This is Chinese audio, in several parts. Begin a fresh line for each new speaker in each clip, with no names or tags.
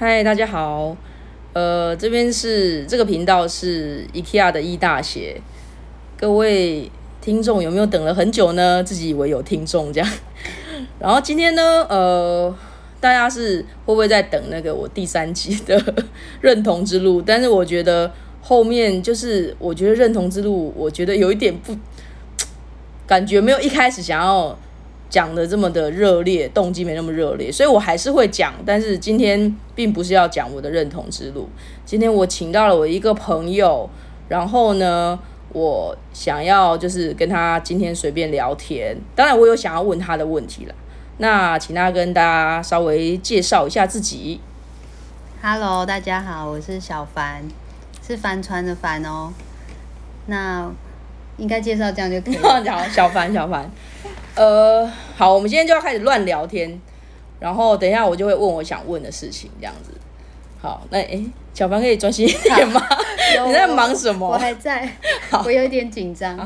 嗨，大家好，呃，这边是这个频道是 IKEA 的 E 大写，各位听众有没有等了很久呢？自己以为有听众这样，然后今天呢，呃，大家是会不会在等那个我第三集的认同之路？但是我觉得后面就是我觉得认同之路，我觉得有一点不感觉没有一开始想要。讲的这么的热烈，动机没那么热烈，所以我还是会讲。但是今天并不是要讲我的认同之路。今天我请到了我一个朋友，然后呢，我想要就是跟他今天随便聊天。当然，我有想要问他的问题了。那请他跟大家稍微介绍一下自己。
Hello，大家好，我是小凡，是帆船的帆哦。那应该介绍这样就可以了。
好，小凡，小凡。呃，好，我们今天就要开始乱聊天，然后等一下我就会问我想问的事情，这样子。好，那诶，小凡可以专心一点吗？你在忙什么
我还在，我有点紧张。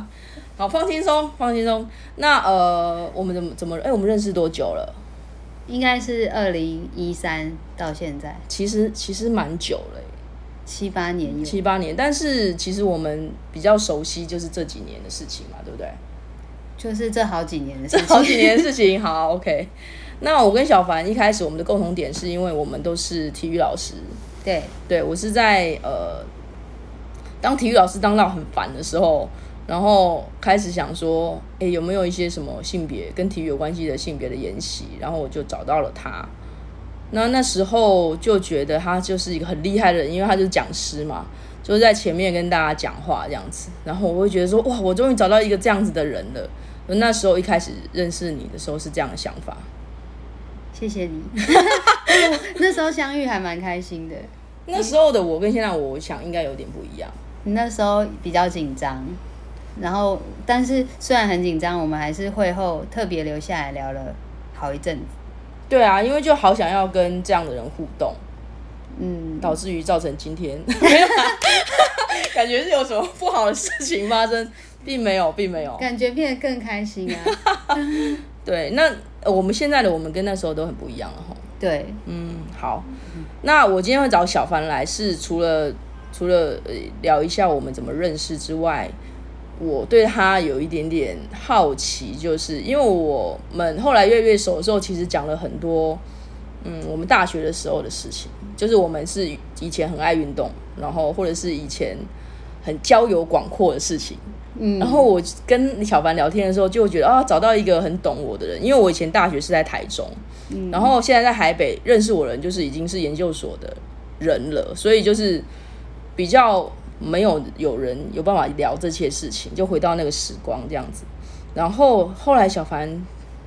好，放轻松，放轻松。那呃，我们怎么怎么？哎、我们认识多久了？
应该是二零一三到现在
其实其实蛮久了耶，
七八年有。
七八年。但是其实我们比较熟悉就是这几年的事情嘛，对不对？
就是这好几年的事情。
好几年的事情。好，OK。那我跟小凡一开始我们的共同点是因为我们都是体育老师，
对，
对我是在呃当体育老师当到很烦的时候，然后开始想说，诶，有没有一些什么性别跟体育有关系的性别的研习？然后我就找到了他。那那时候就觉得他就是一个很厉害的人，因为他就是讲师嘛，就是在前面跟大家讲话这样子。然后我会觉得说，哇，我终于找到一个这样子的人了。那时候一开始认识你的时候是这样的想法，
谢谢你。那时候相遇还蛮开心的。
那时候的我跟现在我想应该有点不一样。
你那时候比较紧张，然后但是虽然很紧张，我们还是会后特别留下来聊了好一阵子。
对啊，因为就好想要跟这样的人互动，
嗯，
导致于造成今天 没有啦，感觉是有什么不好的事情发生，并没有，并没有。
感觉变得更开心啊。
对，那呃我们现在的我们跟那时候都很不一样了哈。
对，
嗯，好，那我今天会找小凡来，是除了除了呃聊一下我们怎么认识之外，我对他有一点点好奇，就是因为我们后来越来越熟的时候，其实讲了很多，嗯，我们大学的时候的事情，就是我们是以前很爱运动，然后或者是以前很交友广阔的事情。
嗯，
然后我跟小凡聊天的时候，就会觉得啊，找到一个很懂我的人，因为我以前大学是在台中，然后现在在台北认识我的人，就是已经是研究所的人了，所以就是比较没有有人有办法聊这些事情，就回到那个时光这样子。然后后来小凡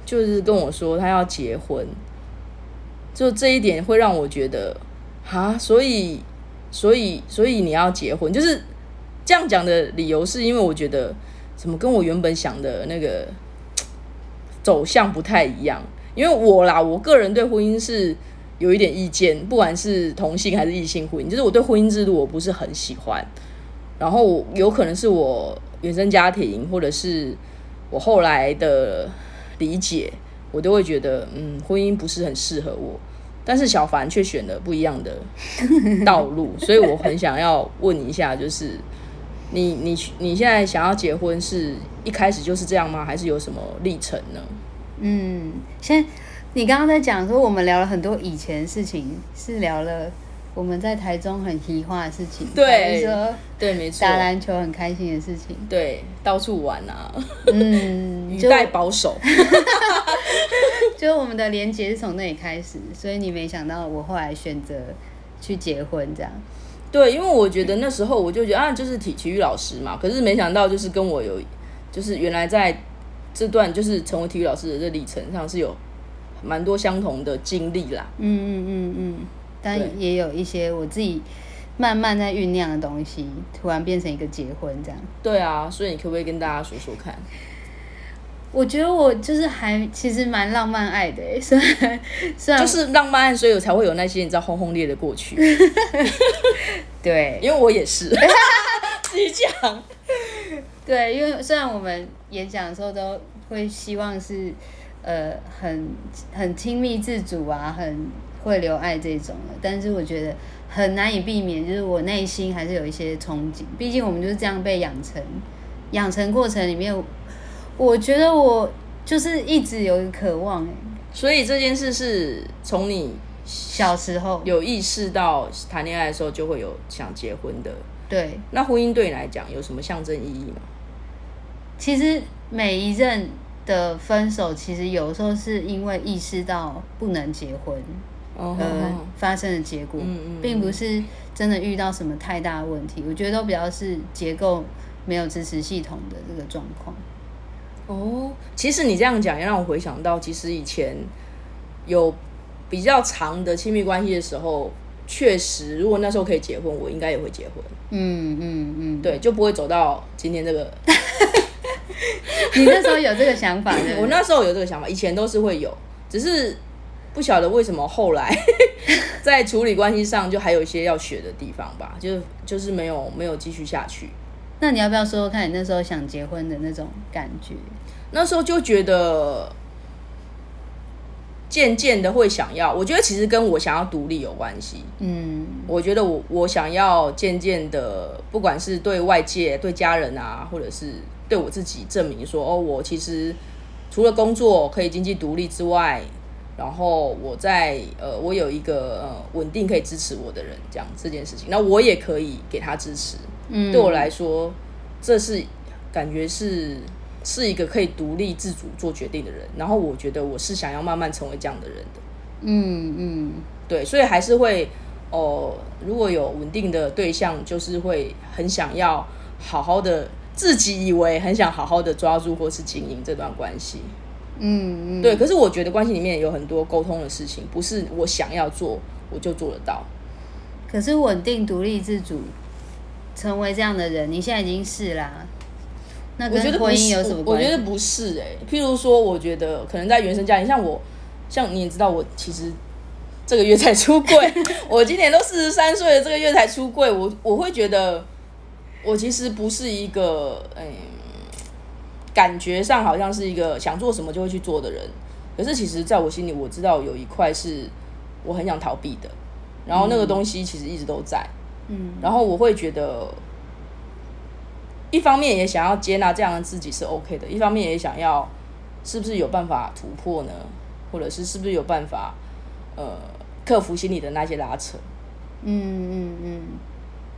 就是跟我说他要结婚，就这一点会让我觉得啊，所以所以所以你要结婚，就是这样讲的理由是因为我觉得怎么跟我原本想的那个走向不太一样。因为我啦，我个人对婚姻是有一点意见，不管是同性还是异性婚姻，就是我对婚姻制度我不是很喜欢。然后有可能是我原生家庭，或者是我后来的理解，我都会觉得，嗯，婚姻不是很适合我。但是小凡却选了不一样的道路，所以我很想要问一下，就是你你你现在想要结婚，是一开始就是这样吗？还是有什么历程呢？
嗯，先你刚刚在讲说，我们聊了很多以前的事情，是聊了我们在台中很奇化的事情，
对
说
对，没错，
打篮球很开心的事情。
对，到处玩啊，
嗯，
语
就
带保守。
就我们的连接是从那里开始，所以你没想到我后来选择去结婚这样。
对，因为我觉得那时候我就觉得啊，就是体体育老师嘛，可是没想到就是跟我有，就是原来在这段就是成为体育老师的这历程上是有蛮多相同的经历啦。
嗯嗯嗯嗯，但也有一些我自己慢慢在酝酿的东西，突然变成一个结婚这样。
对啊，所以你可不可以跟大家说说看？
我觉得我就是还其实蛮浪漫爱的欸，虽然虽然
就是浪漫爱，所以我才会有那些你知道轰轰烈烈的过去，
对
因为我也是 自己讲。
对，因为虽然我们演讲的时候都会希望是呃很很亲密自主啊，很会留爱这种的。但是我觉得很难以避免，就是我内心还是有一些憧憬。毕竟我们就是这样被养成，养成过程里面，我觉得我就是一直有一个渴望哎。
所以这件事是从你
小时候
有意识到谈恋爱的时候就会有想结婚的。
对，
那婚姻对你来讲有什么象征意义吗？
其实每一任的分手，其实有时候是因为意识到不能结婚而发生的结果，并不是真的遇到什么太大的问题。我觉得都比较是结构没有支持系统的这个状况。
哦，其实你这样讲也让我回想到，其实以前有比较长的亲密关系的时候。确实，如果那时候可以结婚，我应该也会结婚。嗯嗯嗯，对，就不会走到今天这个。
你那时候有这个想法？
我那时候有这个想法，以前都是会有，只是不晓得为什么后来 在处理关系上就还有一些要学的地方吧，就就是没有没有继续下去。
那你要不要说说看你那时候想结婚的那种感觉？
那时候就觉得。渐渐的会想要，我觉得其实跟我想要独立有关系。嗯，我觉得我我想要渐渐的，不管是对外界、对家人啊，或者是对我自己证明说，哦，我其实除了工作可以经济独立之外，然后我在呃，我有一个呃稳定可以支持我的人，这样这件事情，那我也可以给他支持。嗯，对我来说，这是感觉是。是一个可以独立自主做决定的人，然后我觉得我是想要慢慢成为这样的人的。嗯嗯，对，所以还是会哦，如果有稳定的对象，就是会很想要好好的，自己以为很想好好的抓住或是经营这段关系。嗯嗯，对。可是我觉得关系里面有很多沟通的事情，不是我想要做我就做得到。
可是稳定、独立、自主，成为这样的人，你现在已经是啦。
我觉得不是，我觉得不是哎。譬如说，我觉得可能在原生家庭，像我，像你也知道，我其实这个月才出柜，我今年都四十三岁了，这个月才出柜，我我会觉得，我其实不是一个，嗯，感觉上好像是一个想做什么就会去做的人。可是其实在我心里，我知道有一块是我很想逃避的，然后那个东西其实一直都在，嗯，然后我会觉得。一方面也想要接纳这样的自己是 OK 的，一方面也想要是不是有办法突破呢？或者是是不是有办法呃克服心里的那些拉扯？
嗯嗯嗯。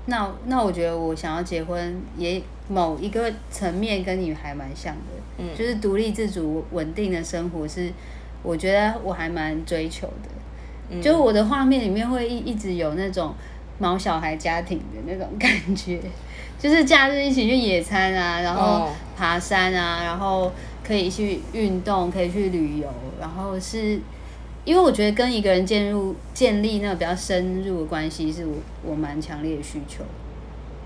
那那我觉得我想要结婚也某一个层面跟你还蛮像的，嗯，就是独立自主稳定的生活是我觉得我还蛮追求的，就我的画面里面会一一直有那种毛小孩家庭的那种感觉。就是假日一起去野餐啊，然后爬山啊，然后可以去运动，可以去旅游，然后是，因为我觉得跟一个人建入建立那个比较深入的关系，是我我蛮强烈的需求。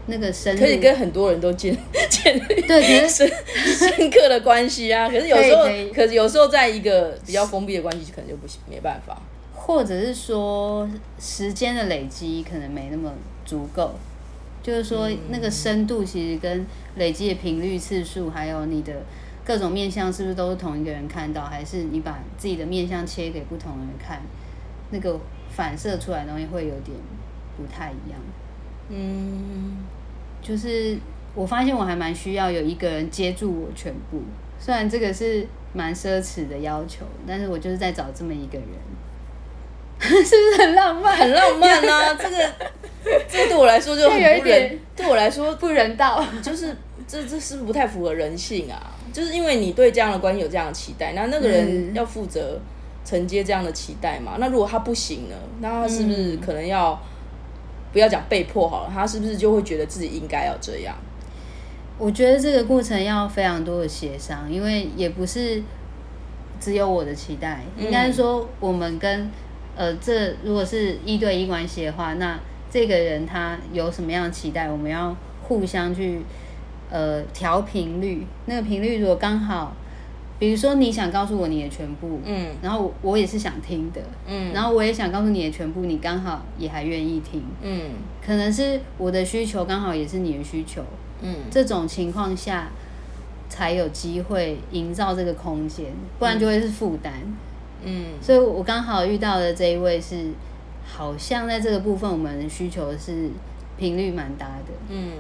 那个深
可以跟很多人都建 建立对深深刻的关系啊，可是有时候，可是有时候在一个比较封闭的关系，可能就不行，没办法。
或者是说时间的累积可能没那么足够。就是说，那个深度其实跟累积的频率、次数，还有你的各种面相，是不是都是同一个人看到？还是你把自己的面相切给不同人看，那个反射出来的东西会有点不太一样。嗯，就是我发现我还蛮需要有一个人接住我全部，虽然这个是蛮奢侈的要求，但是我就是在找这么一个人。是不是很浪漫？
很浪漫啊！这个，这个对我来说就很不人，对我来说
不人道。
就是这这是不是不太符合人性啊？就是因为你对这样的关系有这样的期待，那那个人要负责承接这样的期待嘛？那如果他不行了，那他是不是可能要不要讲被迫好了？他是不是就会觉得自己应该要这样？
我觉得这个过程要非常多的协商，因为也不是只有我的期待，应该说我们跟。呃，这如果是一对一关系的话，那这个人他有什么样的期待，我们要互相去呃调频率。那个频率如果刚好，比如说你想告诉我你的全部，嗯，然后我也是想听的，嗯，然后我也想告诉你的全部，你刚好也还愿意听，嗯，可能是我的需求刚好也是你的需求，嗯，这种情况下，才有机会营造这个空间，不然就会是负担。嗯，所以我刚好遇到的这一位是，好像在这个部分我们需求是频率蛮大的。
嗯，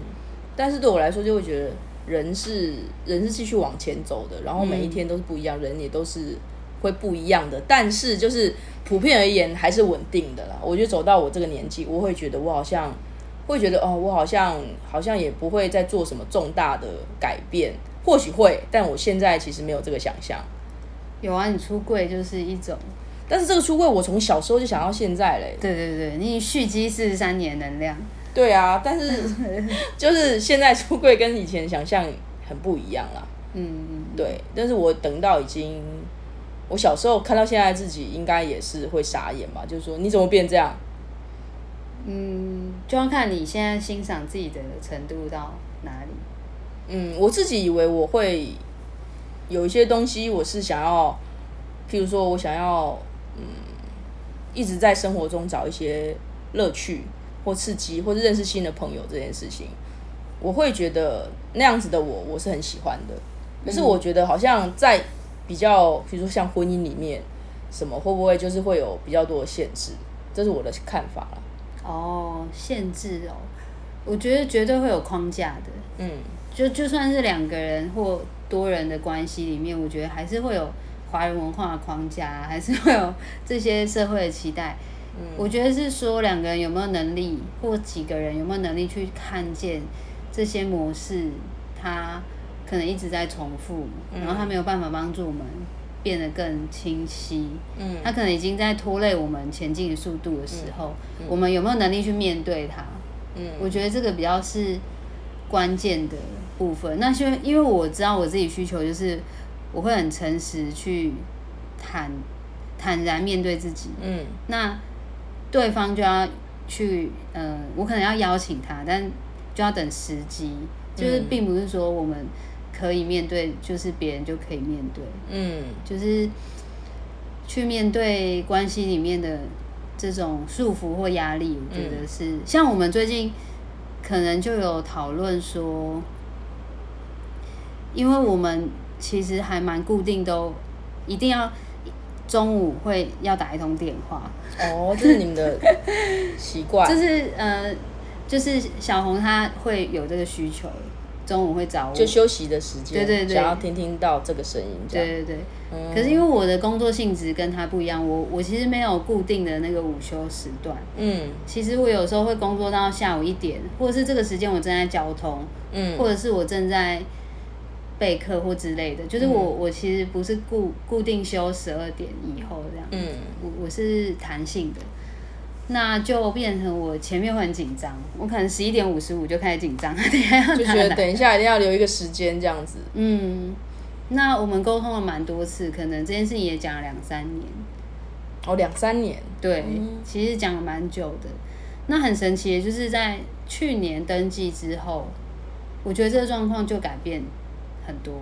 但是对我来说就会觉得人是人是继续往前走的，然后每一天都是不一样，人也都是会不一样的。但是就是普遍而言还是稳定的啦。我觉得走到我这个年纪，我会觉得我好像会觉得哦，我好像好像也不会再做什么重大的改变，或许会，但我现在其实没有这个想象。
有啊，你出柜就是一种，
但是这个出柜我从小时候就想到现在嘞。
对对对，你蓄积四十三年能量。
对啊，但是就是现在出柜跟以前想象很不一样啦。嗯嗯。对，但是我等到已经，我小时候看到现在自己，应该也是会傻眼吧？就是说你怎么变这样？
嗯，就要看你现在欣赏自己的程度到哪里。
嗯，我自己以为我会。有一些东西我是想要，譬如说我想要，嗯，一直在生活中找一些乐趣或刺激，或者认识新的朋友这件事情，我会觉得那样子的我我是很喜欢的。可是我觉得好像在比较，比如说像婚姻里面，什么会不会就是会有比较多的限制？这是我的看法了。
哦，限制哦，我觉得绝对会有框架的。嗯，就就算是两个人或。多人的关系里面，我觉得还是会有华人文化的框架，还是会有这些社会的期待。嗯，我觉得是说两个人有没有能力，或几个人有没有能力去看见这些模式，它可能一直在重复，然后它没有办法帮助我们变得更清晰。嗯，它可能已经在拖累我们前进的速度的时候，我们有没有能力去面对它？嗯，我觉得这个比较是关键的。部分，那些因为我知道我自己需求就是我会很诚实去坦坦然面对自己，嗯，那对方就要去，呃，我可能要邀请他，但就要等时机，就是并不是说我们可以面对，就是别人就可以面对，嗯，就是去面对关系里面的这种束缚或压力，我觉得是。像我们最近可能就有讨论说。因为我们其实还蛮固定，都一定要中午会要打一通电话。
哦，这是你们的习惯。
就是呃，就是小红她会有这个需求，中午会找我。
就休息的时间，
对对对，
想要听听到这个声音。
对对对。可是因为我的工作性质跟他不一样，我我其实没有固定的那个午休时段。嗯。其实我有时候会工作到下午一点，或者是这个时间我正在交通，嗯，或者是我正在。备课或之类的，就是我我其实不是固固定休十二点以后这样，嗯，我我是弹性的，那就变成我前面会很紧张，我可能十一点五十五就开始紧张，
就觉得等一下一定要留一个时间这样子，
嗯，那我们沟通了蛮多次，可能这件事情也讲了两三年，
哦，两三年，
对，其实讲了蛮久的，那很神奇，就是在去年登记之后，我觉得这个状况就改变。很多，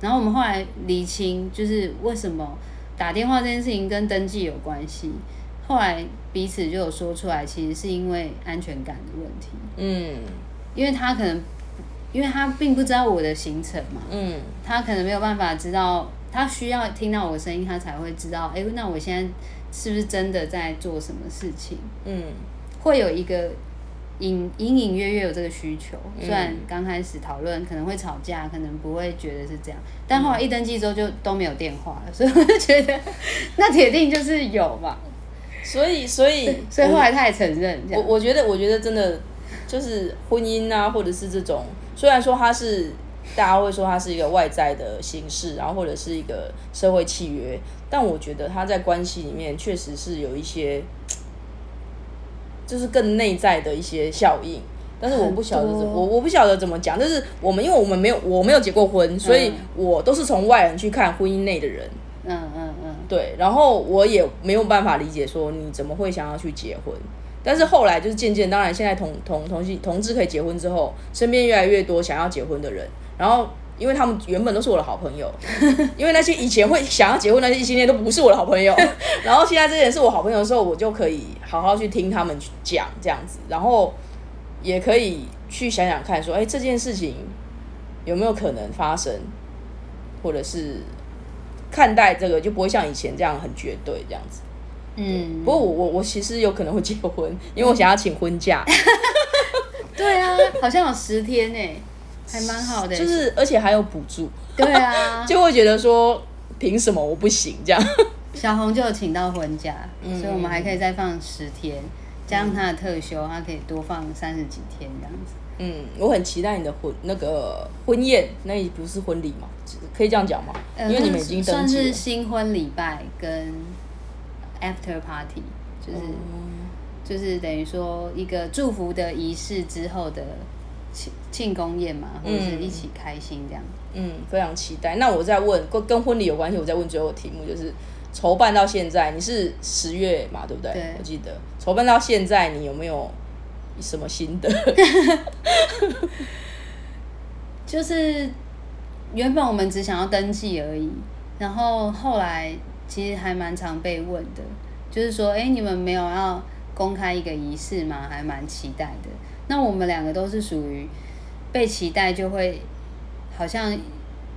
然后我们后来厘清，就是为什么打电话这件事情跟登记有关系。后来彼此就有说出来，其实是因为安全感的问题。嗯，因为他可能，因为他并不知道我的行程嘛。嗯，他可能没有办法知道，他需要听到我的声音，他才会知道，哎，那我现在是不是真的在做什么事情？嗯，会有一个。隐隐隐约约有这个需求，虽然刚开始讨论可能会吵架，可能不会觉得是这样，但后来一登记之后就都没有电话了，所以我就觉得那铁定就是有嘛。
所以，所以，
所以后来他也承认。
我我觉得，我觉得真的就是婚姻啊，或者是这种，虽然说它是大家会说它是一个外在的形式，然后或者是一个社会契约，但我觉得他在关系里面确实是有一些。就是更内在的一些效应，但是我不晓得怎我我不晓得怎么讲。就是我们因为我们没有我没有结过婚，所以我都是从外人去看婚姻内的人。嗯嗯嗯，对。然后我也没有办法理解说你怎么会想要去结婚。但是后来就是渐渐，当然现在同同同性同志可以结婚之后，身边越来越多想要结婚的人，然后。因为他们原本都是我的好朋友，因为那些以前会想要结婚那些异性恋都不是我的好朋友，然后现在这些人是我好朋友的时候，我就可以好好去听他们讲这样子，然后也可以去想想看，说，哎，这件事情有没有可能发生，或者是看待这个就不会像以前这样很绝对这样子。
嗯，
不过我我我其实有可能会结婚，因为我想要请婚假，
对啊，好像有十天呢，还蛮好的。
就是而且还有补助，
对啊，
就会觉得说凭什么我不行这样。
小红就有请到婚假，所以我们还可以再放十天，加上他的特休，他可以多放三十几天这样子。
嗯，我很期待你的婚那个婚宴，那也不是婚礼嘛，可以这样讲吗？因为你们已经登
算是
记了。
新婚礼拜跟 after party，就是、就是等于说一个祝福的仪式之后的庆庆功宴嘛，或者是一起开心这样。
嗯，非常期待。那我再问跟跟婚礼有关系，我再问最后的题目就是。筹办到现在，你是十月嘛，对不对？
对
我记得筹办到现在，你有没有什么心得？
就是原本我们只想要登记而已，然后后来其实还蛮常被问的，就是说，哎，你们没有要公开一个仪式吗？还蛮期待的。那我们两个都是属于被期待就会好像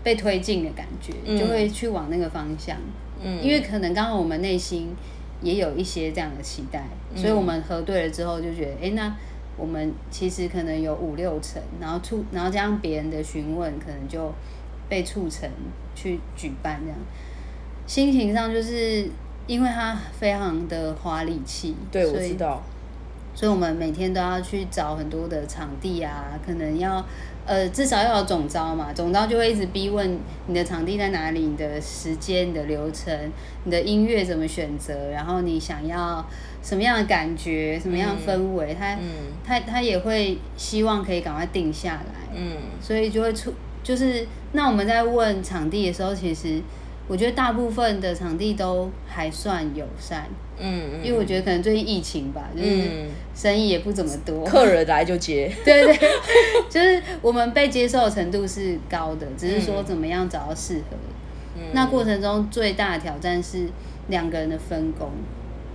被推进的感觉，
嗯
就会去往那个方向。
嗯，
因为可能刚好我们内心也有一些这样的期待，所以我们核对了之后就觉得，哎，那我们其实可能有五六成，然后促，然后加上别人的询问，可能就被促成去举办这样。心情上就是因为它非常的花力气，
对我知道，
所以我们每天都要去找很多的场地啊，可能要呃至少要有总招嘛，总招就会一直逼问你的场地在哪里，你的时间、你的流程、你的音乐怎么选择，然后你想要什么样的感觉、什么样的氛围，他
嗯。
他他也会希望可以赶快定下来，
嗯。
所以就会出就是那我们在问场地的时候，其实我觉得大部分的场地都还算友善。
嗯，
因为我觉得可能最近疫情吧，就是
嗯
生意也不怎么多。
客人来就接，
对对，就是我们被接受的程度是高的，只是
嗯
说怎么样找到适合。那过程中最大的挑战是两个人的分工，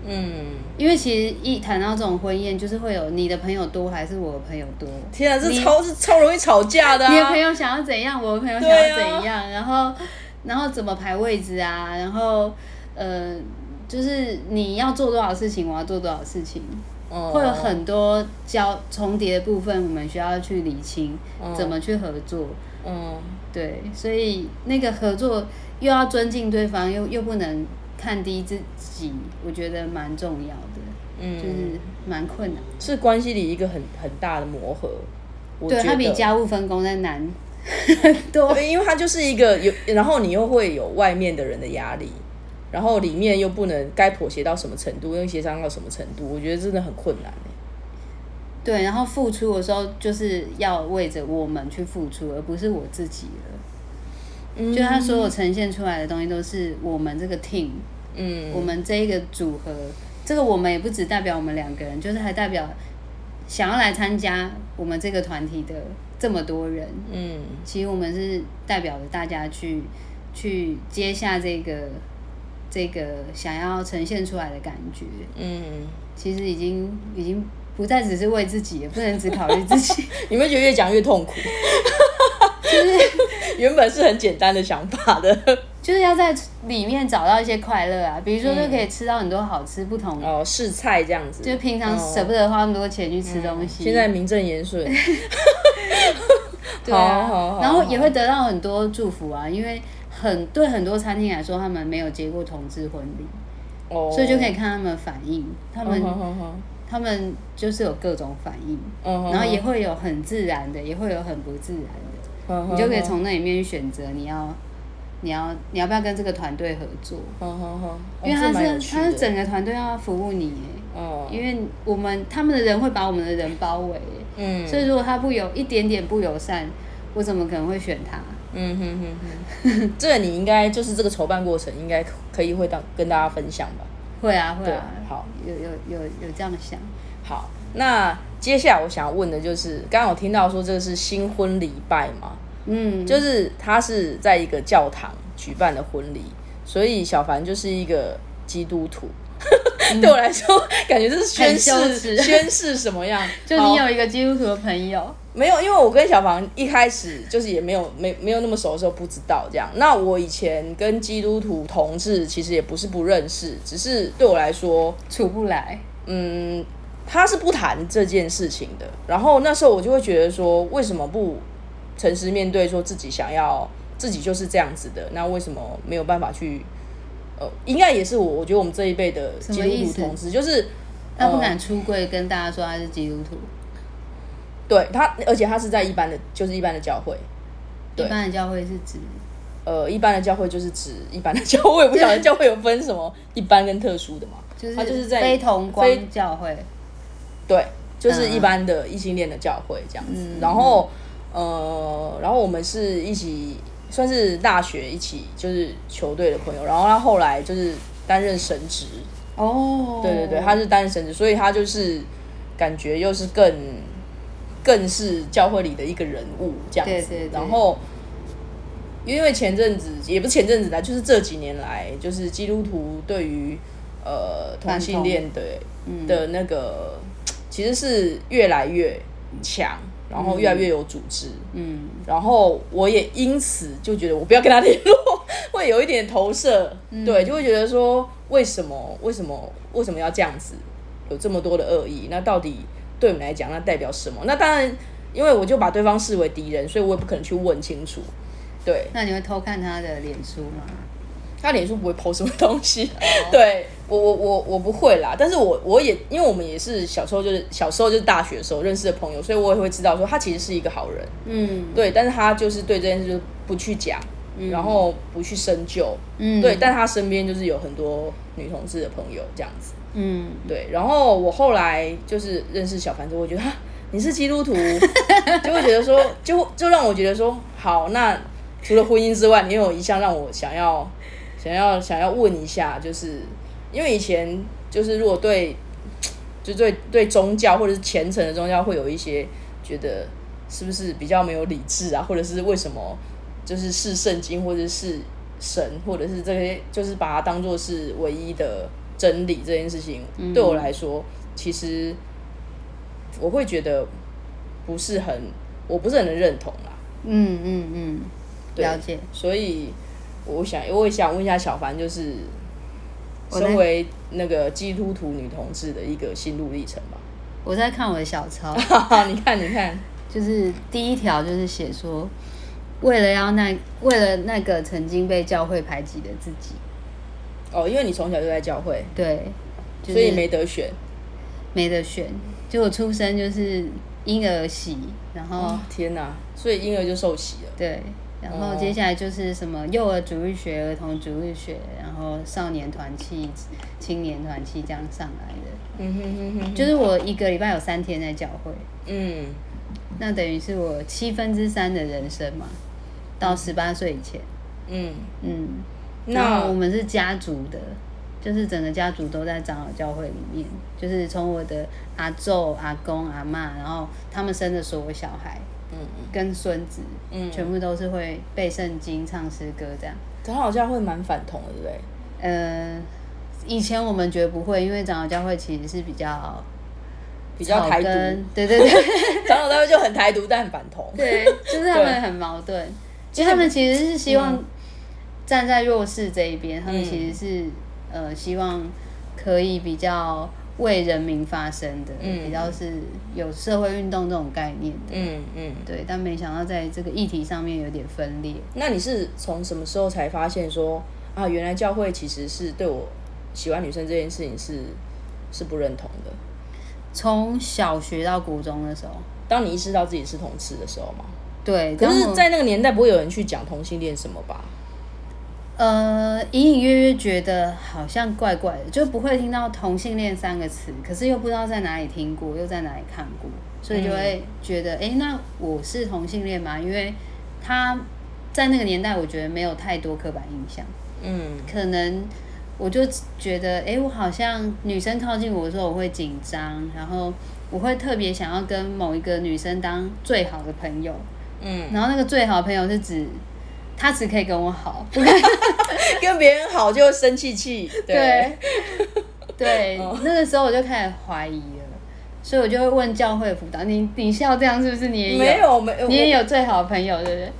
嗯，
因为其实一谈到这种婚宴，就是会有你的朋友多还是我的朋友多。
天啊，这超是超容易吵架的、啊。
你的朋友想要怎样，我的朋友想要怎样，然后然后怎么排位置啊，然后呃，就是你要做多少事情，我要做多少事情，
嗯
会有很多交重叠的部分，我们需要去理清，怎么去合作。
嗯
对，所以那个合作又要尊敬对方，又又不能看低自己，我觉得蛮重要的，
嗯，
就是蛮困难。
是关系里一个很很大的磨合。我
对，它比家务分工再难。
对，因为它就是一个有，然后你又会有外面的人的压力，然后里面又不能该妥协到什么程度，又协商到什么程度，我觉得真的很困难欸。
对，然后付出的时候就是要为着我们去付出，而不是我自己了。
嗯
就他所有呈现出来的东西都是我们这个 team，
嗯。
我们这一个组合，这个我们也不只代表我们两个人，就是还代表想要来参加我们这个团体的这么多人。
嗯
其实我们是代表着大家去去接下这个这个想要呈现出来的感觉。
嗯，
其实已经已经不再只是为自己，也不能只考虑自己。
你们觉得越讲越痛苦？就是原本是很简单的想法的，
就是要在里面找到一些快乐啊，比如说就可以吃到很多好吃不同，
哦，试菜这样子，
就平常
哦
舍不得花那么多钱去吃东西，
现在名正言顺，
对啊
好好好
然后也会得到很多祝福啊，因为很对很多餐厅来说，他们没有结过同志婚礼，
哦，
所以就可以看他们反应，他们、他们就是有各种反应，然后也会有很自然的，也会有很不自然的，你就可以从那里面选择你要。你要你要不要跟这个团队合作？因为他是他是整个团队要服务你因为我们他们的人会把我们的人包围，
嗯
所以如果他不友一点点不友善，我怎么可能会选他？
嗯哼哼哼，这个你应该就是这个筹办过程应该可以会当跟大家分享吧。
会啊会啊，
好
有有有有这样想，
好，那接下来我想要问的就是，刚刚我听到说这个是新婚礼拜嘛，
嗯，
就是他是在一个教堂举办的婚礼，所以小凡就是一个基督徒。对我来说，感觉这是宣誓，宣誓什么样？
就你有一个基督徒的朋友，
没有，因为我跟小房一开始就是也没有没没有那么熟的时候不知道这样。那我以前跟基督徒同志其实也不是不认识，只是对我来说
处不来。
嗯，他是不谈这件事情的。然后那时候我就会觉得说，为什么不诚实面对，说自己想要自己就是这样子的？那为什么没有办法去？呃，应该也是我，我觉得我们这一辈的基督徒同志，就是
他不敢出柜跟大家说他是基督徒。
对他，而且他是在一般的，就是一般的教会。
一般的教会是指，
呃，一般的教会就是指一般的教会，不晓得教会有分什么一般跟特殊的嘛？
就是
他就是在
非同光教会。
对，就是一般的异性恋的教会这样子。然后，呃，然后我们是一起算是大学一起就是球队的朋友。然后他后来就是担任神职。
哦。
对对对，他是担任神职，所以他就是感觉又是更。更是教会里的一个人物这样子，然后因为前阵子也不是前阵子啦，就是这几年来，就是基督徒对于呃同性恋的的那个其实是越来越强，然后越来越有组织，嗯，然后我也因此就觉得我不要跟他联络，会有一点投射，对，就会觉得说为什么为什么为什么要这样子，有这么多的恶意，那到底？对我们来讲，那代表什么？那当然，因为我就把对方视为敌人，所以我也不可能去问清楚。对，
那你会偷看他的脸书吗？
他脸书不会 post 什么东西。对我，我，我，我不会啦。但是我，我也因为我们也是小时候就是小时候就是大学的时候认识的朋友，所以我也会知道说他其实是一个好人。嗯，对。但是他就是对这件事就不去讲，然后不去深究。嗯，对。但他身边就是有很多女同志的朋友这样子。嗯，对，然后我后来就是认识小凡之后，我觉得你是基督徒，就会觉得说，就就让我觉得说，好，那除了婚姻之外，你有一项让我想要想要想要问一下，就是因为以前就是如果对就对对宗教或者是虔诚的宗教会有一些觉得是不是比较没有理智啊，或者是为什么就是是圣经或者是神或者是这些就是把它当做是唯一的。真理这件事情对我来说，其实我会觉得不是很，我不是很能认同啦。
嗯嗯嗯，了解。
所以我想，我也想问一下小凡，就是身为那个基督徒女同志的一个心路历程吧。
我在看我的小抄，
你看，你看，
就是第一条就是写说，为了要那为了那个曾经被教会排挤的自己。
哦，因为你从小就在教会，
对，
所以没得选，
没得选。就我出生就是婴儿洗，然后
天哪，所以婴儿就受洗了。
对，然后接下来就是什么幼儿主日学、儿童主日学，然后少年团契、青年团契这样上来的。嗯哼哼哼，就是我一个礼拜有三天在教会。嗯，那等于是我七分之三的人生嘛，到十八岁以前。嗯嗯。那我们是家族的，就是整个家族都在长老教会里面，就是从我的阿祖、阿公、阿妈，然后他们生的所有小孩，嗯跟孙子，嗯，全部都是会背圣经、唱诗歌这样。
长老教会蛮反同的，对不对？
呃，以前我们觉得不会，因为长老教会其实是比较
比较台独，
对对对，
长老教会就很台独，但很反同，
对，就是他们很矛盾，其实他们其实是希望。站在弱势这一边，他们其实是呃希望可以比较为人民发声的，嗯比较是有社会运动这种概念的。嗯嗯，对。但没想到在这个议题上面有点分裂。
那你是从什么时候才发现说啊，原来教会其实是对我喜欢女生这件事情是是不认同的？
从小学到国中的时候，
当你意识到自己是同志的时候吗？
对。
可是，在那个年代不会有人去讲同性恋什么吧？
呃，隐隐约约觉得好像怪怪的，就不会听到同性恋三个词，可是又不知道在哪里听过，又在哪里看过，所以就会觉得，哎，那我是同性恋吗？因为他在那个年代，我觉得没有太多刻板印象，嗯，可能我就觉得，哎，我好像女生靠近我的时候，我会紧张，然后我会特别想要跟某一个女生当最好的朋友，嗯，然后那个最好的朋友是指。他只可以跟我好，
跟别人好就生气气。对，
对，那个时候我就开始怀疑了。所以我就会问教会辅导，你你笑这样是不是你也有？
没有没有，
你也有最好的朋友，对不对？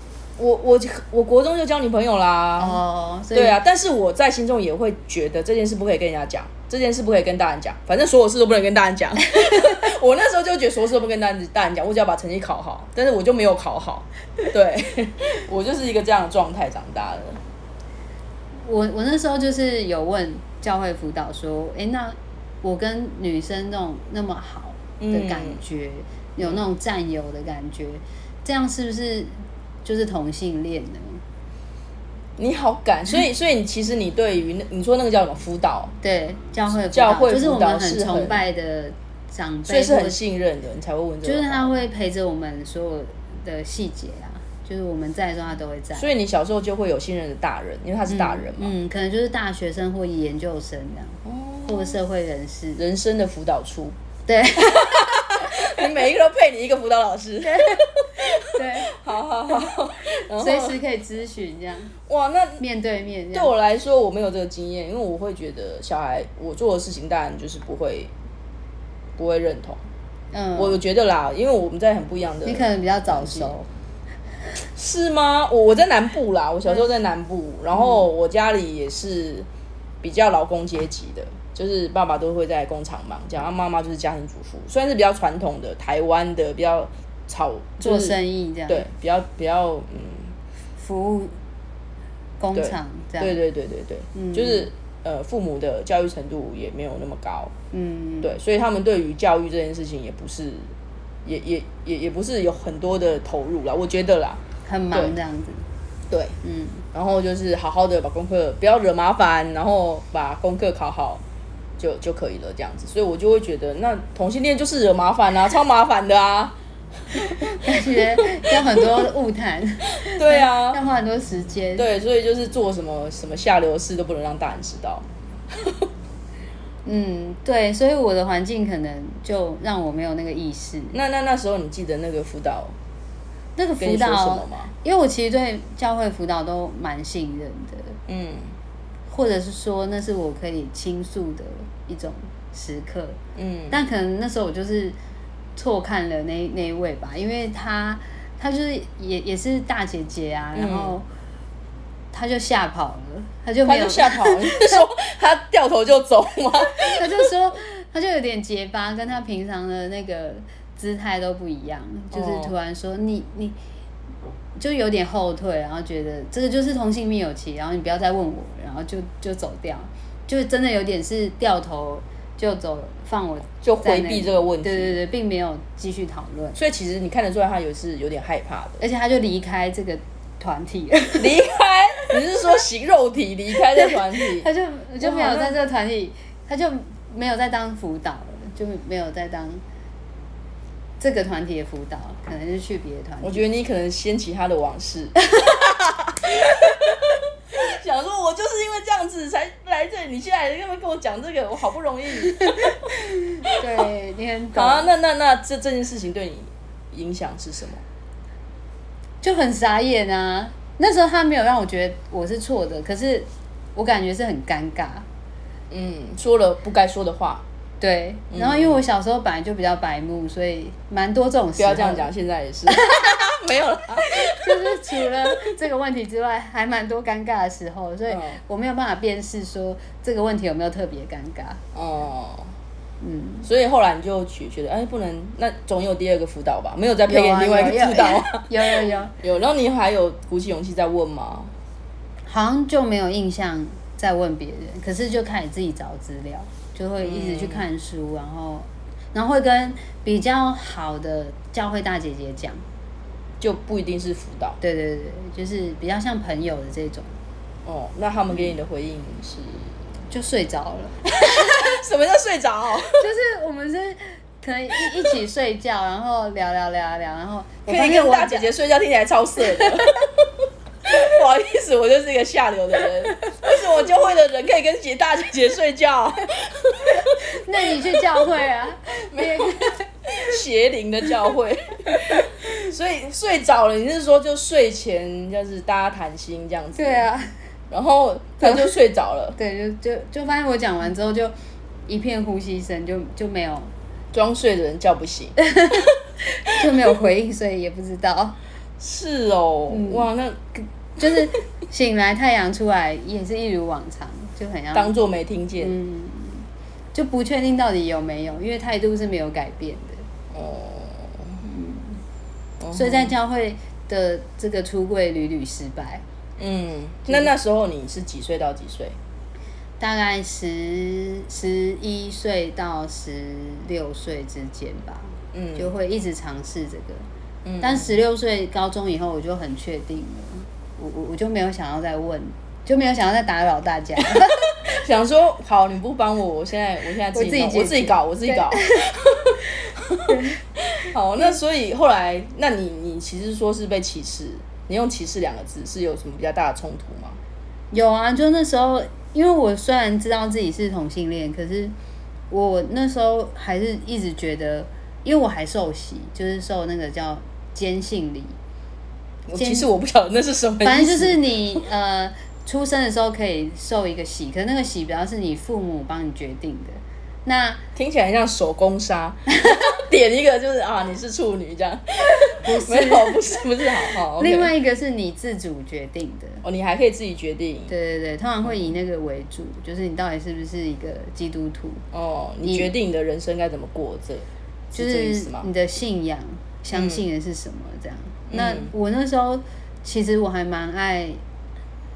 我我我国中就交女朋友啦。
哦，
对啊，但是我在心中也会觉得这件事不可以跟人家讲，这件事不可以跟大人讲，反正所有事都不能跟大人讲。我那时候就觉得所有事都不跟大人大人讲，我只要把成绩考好，但是我就没有考好。对 我就是一个这样的状态长大的。
我我那时候就是有问教会辅导说，哎，那我跟女生那种那么好的感觉，有那种占有的感觉，这样是不是就是同性恋呢？
你好敢，所以 所以你其实你对于那你说那个叫什么辅导，
对教会
教会
就是我
辅导
们很崇拜的长辈，
所以是很信任的，你才会问这个。
就是他会陪着我们所有的细节啊，就是我们在的时候他都会在。
所以你小时候就会有信任的大人，因为他是大人嘛，
嗯，可能就是大学生或研究生这样，哦或者社会人士。
人生的辅导处，
对
你每一个都配你一个辅导老师。
对，
好好好，
随时可以咨询这样，
哇，那
面对面。
对我来说我没有这个经验，因为我会觉得小孩我做的事情，当然就是不会不会认同。
嗯，
我觉得啦，因为我们在很不一样的，
你可能比较早熟。
是吗？我我在南部啦，我小时候在南部，然后我家里也是比较劳工阶级的，就是爸爸都会在工厂忙，这样，然后妈妈就是家庭主妇，虽然是比较传统的台湾的比较草
做生意这样，
对，比较比较嗯，
服务工厂这样，
对对对对对，
嗯。
就是呃父母的教育程度也没有那么高，
嗯，
对，所以他们对于教育这件事情也不是，也也也也不是有很多的投入啦，我觉得啦，
很忙这样子，
对，
嗯，
然后就是好好的把功课不要惹麻烦，然后把功课考好就就可以了，这样子。所以我就会觉得，那同性恋就是惹麻烦啊，超麻烦的啊。
感觉要很多误谈，
对啊，
要花很多时间，
对，所以就是做什么什么下流的事都不能让大人知道。
嗯，对，所以我的环境可能就让我没有那个意识。
那那那时候你记得那个辅导
那个辅
跟你说什么
导，
吗？
因为我其实对教会辅导都蛮信任的，
嗯
或者是说那是我可以倾诉的一种时刻。
嗯
但可能那时候我就是错看了那那一位吧，因为她她就是也也是大姐姐啊，然后他就吓跑了，他就没有
吓跑了，说他掉头就走吗？
他就说他就有点结巴，跟他平常的那个姿态都不一样，就是
哦
突然说你你就有点后退，然后觉得这个就是同性密友期，然后你不要再问我，然后就就走掉，就真的有点是掉头就走，放我
就回避这个问题。
对对对，并没有继续讨论，
所以其实你看得出来，他有是有点害怕的。
而且他就离开这个团体了，
离开，你是说形肉体离开这团体？
他就就没有在这个团体，他就没有再当辅导了，就没有再当这个团体的辅导，可能是去别的团体。
我觉得你可能掀起他的往事，想说我就是因为这样子才来这里，你现在还跟跟我讲这个，我好不容易。
对你很懂，
好啊，那那那这这件事情对你影响是什么？
就很傻眼啊。那时候他没有让我觉得我是错的，可是我感觉是很尴尬。
嗯，说了不该说的话，
对，然后因为我小时候本来就比较白目，所以蛮多这种事。
不要这样讲，，现在也是 没有了。
就是除了这个问题之外，还蛮多尴尬的时候，所以
嗯
我没有办法辨识说这个问题有没有特别尴尬。
哦，
嗯，
所以后来你就觉觉得，哎，不能，那总有第二个辅导吧？没有再配给另外一
有
个辅导啊？
有有有，
有，然后你还有鼓起勇气再问吗？
好像就没有印象再问别人，可是就开始自己找资料，就会一直去看书，然后然后会跟比较好的教会大姐姐讲，
就不一定是辅导
对对对，就是比较像朋友的这种，
哦。那他们给你的回应是？
就睡着了
什么叫睡着？
就是我们是可以一一起睡觉，然后聊聊聊聊，然后
可以
现我
大姐姐睡觉听起来超色的。不好意思，我就是一个下流的人。为什么我教会的人可以跟姐大姐姐睡觉？
那你去教会啊？没有，
邪灵的教会。所以睡着了，你是说就睡前就是大家谈心这样子？
对。啊，
然后他就睡着了。
对，就就就发现我讲完之后就一片呼吸声，就就没有
装睡的人叫不醒，
就没有回应，所以也不知道。
是哦，哇，那
就是醒来太阳出来也是一如往常，就很像
当做没听见，
嗯，就不确定到底有没有，因为态度是没有改变的。哦，嗯，所以在教会的这个出柜屡屡失败。
嗯，那那时候你是几岁到几岁？
大概十十一岁到十六岁之间吧。嗯，就会一直尝试这个。嗯，但十六岁高中以后，我就很确定了。我我我就没有想要再问，就没有想要再打扰大家。
想说好，你不帮我，我现在我现在自己我自己搞，我自己搞。好，那所以后来，那你你其实说是被歧视。你用歧视两个字是有什么比较大的冲突吗？
有啊，就那时候，因为我虽然知道自己是同性恋，可是我那时候还是一直觉得，因为我还受洗，就是受那个叫坚信礼。
其实我不晓得那是什么，
反正就是你呃出生的时候可以受一个喜，可是那个喜比较是你父母帮你决定的。那
听起来像手工杀，点一个就是啊，你是处女这样，
不是，
没有，不是，不是，好好。
另外一个是你自主决定的
哦，你还可以自己决定。
对对对，通常会以那个为主，就是你到底是不是一个基督徒
哦，你决定你的人生该怎么过，这就是
你的信仰，相信的是什么这样。那我那时候其实我还蛮爱，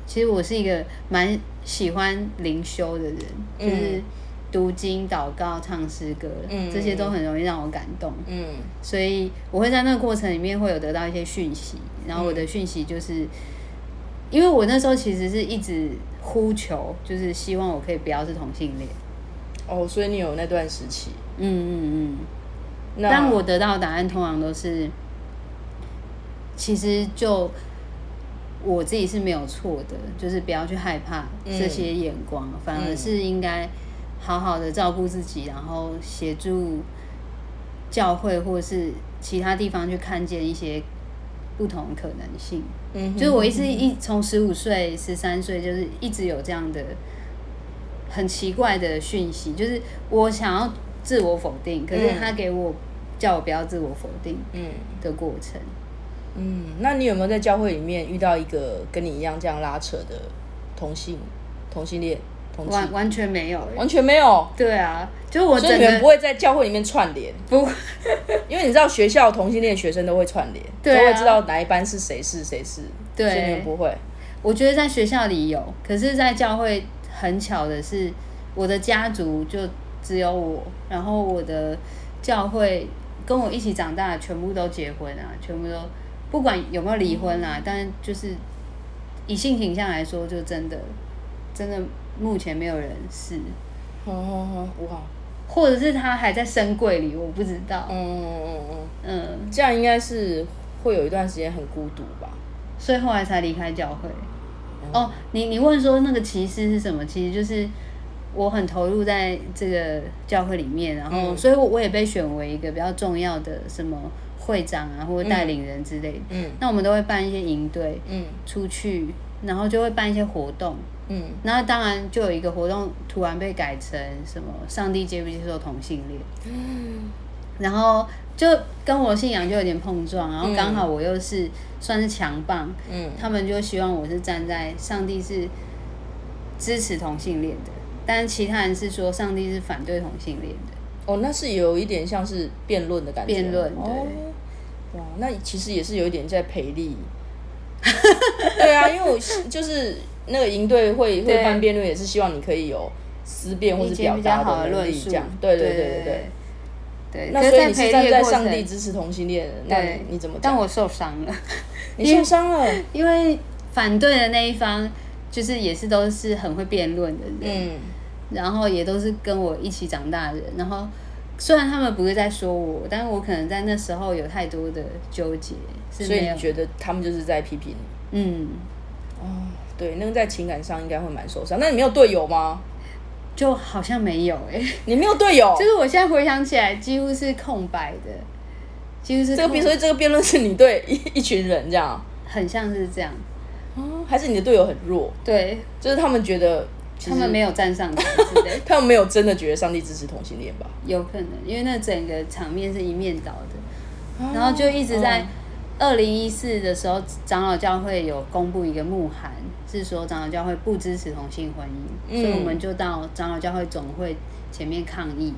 其实我是一个蛮喜欢灵修的人，就是。读经、祷告、唱诗歌，这些都很容易让我感动。嗯，所以我会在那个过程里面会有得到一些讯息，然后我的讯息就是，因为我那时候其实是一直呼求，就是希望我可以不要是同性恋。
哦，所以你有那段时期。嗯嗯
嗯。但我得到的答案通常都是，其实就我自己是没有错的，就是不要去害怕这些眼光，反而是应该。好好的照顾自己，然后协助教会或是其他地方去看见一些不同可能性。嗯，就是我一直一从十五岁、十三岁，就是一直有这样的很奇怪的讯息，就是我想要自我否定，可是他给我叫我不要自我否定，嗯的过程。
嗯，那你有没有在教会里面遇到一个跟你一样这样拉扯的同性同性恋？
同完完全没有，
完全没有。
对啊，就我
整个不会在教会里面串联，不，因为你知道学校同性恋学生都会串联，都会知道哪一班是谁是谁是，对，不会。
我觉得在学校里有，可是，在教会很巧的是，我的家族就只有我，然后我的教会跟我一起长大，全部都结婚啊，全部都不管有没有离婚啦，但就是以性倾向来说，就真的真的。目前没有人是，哦哦哦，哇，或者是他还在深柜里，我不知道。嗯嗯嗯
嗯嗯，这样应该是会有一段时间很孤独吧，
所以后来才离开教会。哦，你你问说那个歧视是什么？其实就是我很投入在这个教会里面，然后所以我也被选为一个比较重要的什么会长啊，或者带领人之类的。嗯，那我们都会办一些营队，嗯，出去，然后就会办一些活动。嗯，那当然就有一个活动突然被改成什么“上帝接不接受同性恋”，嗯，然后就跟我信仰就有点碰撞，然后刚好我又是算是强棒，嗯，他们就希望我是站在上帝是支持同性恋的，但其他人是说上帝是反对同性恋的。
哦，那是有一点像是辩论的感觉，
辩论对，
哇，那其实也是有一点在赔力，对啊，因为我就是。那个营队会会办辩论，也是希望你可以有思辨或者表达的能力，这样。对对对对对。对。那所以你是站在上帝支持同性恋，那你怎么？
但我受伤了。
你受伤了，
因为反对的那一方就是也是都是很会辩论的人，嗯，然后也都是跟我一起长大的人，然后虽然他们不是在说我，但是我可能在那时候有太多的纠结，
所以你觉得他们就是在批评你？嗯。哦。对，那个在情感上应该会蛮受伤。那你没有队友吗？
就好像没有哎，
你没有队友。
就是我现在回想起来，几乎是空白的，几乎是。
这个比如说，这个辩论是你对一一群人这样，
很像是这样。
哦，还是你的队友很弱？
对，
就是他们觉得
他们没有站上台之类，
他们没有真的觉得上帝支持同性恋吧？
有可能，因为那整个场面是一面倒的，然后就一直在二零一四的时候，长老教会有公布一个幕函，是说长老教会不支持同性婚姻，所以我们就到长老教会总会前面抗议。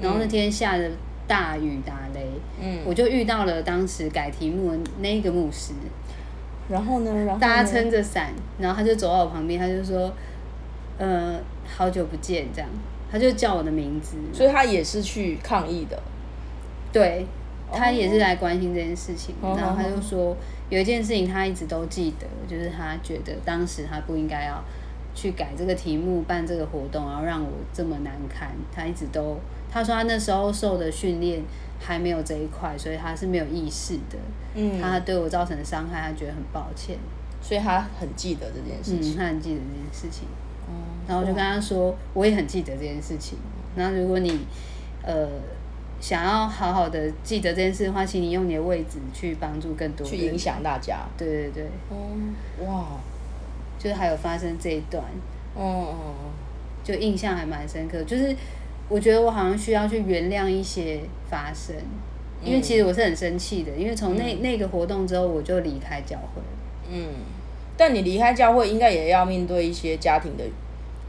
然后那天下着大雨打雷，嗯，我就遇到了当时改题目的那个牧师，
然后呢，然后
大家撑着伞，然后他就走到我旁边，他就说。呃，好久不见，这样，他就叫我的名字，
所以他也是去抗议的，
对，他也是来关心这件事情，然后他就说有一件事情他一直都记得，就是他觉得当时他不应该要去改这个题目办这个活动，然后让我这么难堪，他一直都他说他那时候受的训练还没有这一块，所以他是没有意识的，嗯，他对我造成的伤害，他觉得很抱歉，
所以他很记得这件事情，
他很记得这件事情。然后我就跟他说，我也很记得这件事情。那如果你呃想要好好的记得这件事的话，请你用你的位置去帮助更多，
去影响大家。
对对对。哦，哇，就是还有发生这一段，哦哦，就印象还蛮深刻。就是我觉得我好像需要去原谅一些发生，因为其实我是很生气的，因为从那那个活动之后，我就离开教会。嗯，
但你离开教会，应该也要面对一些家庭的。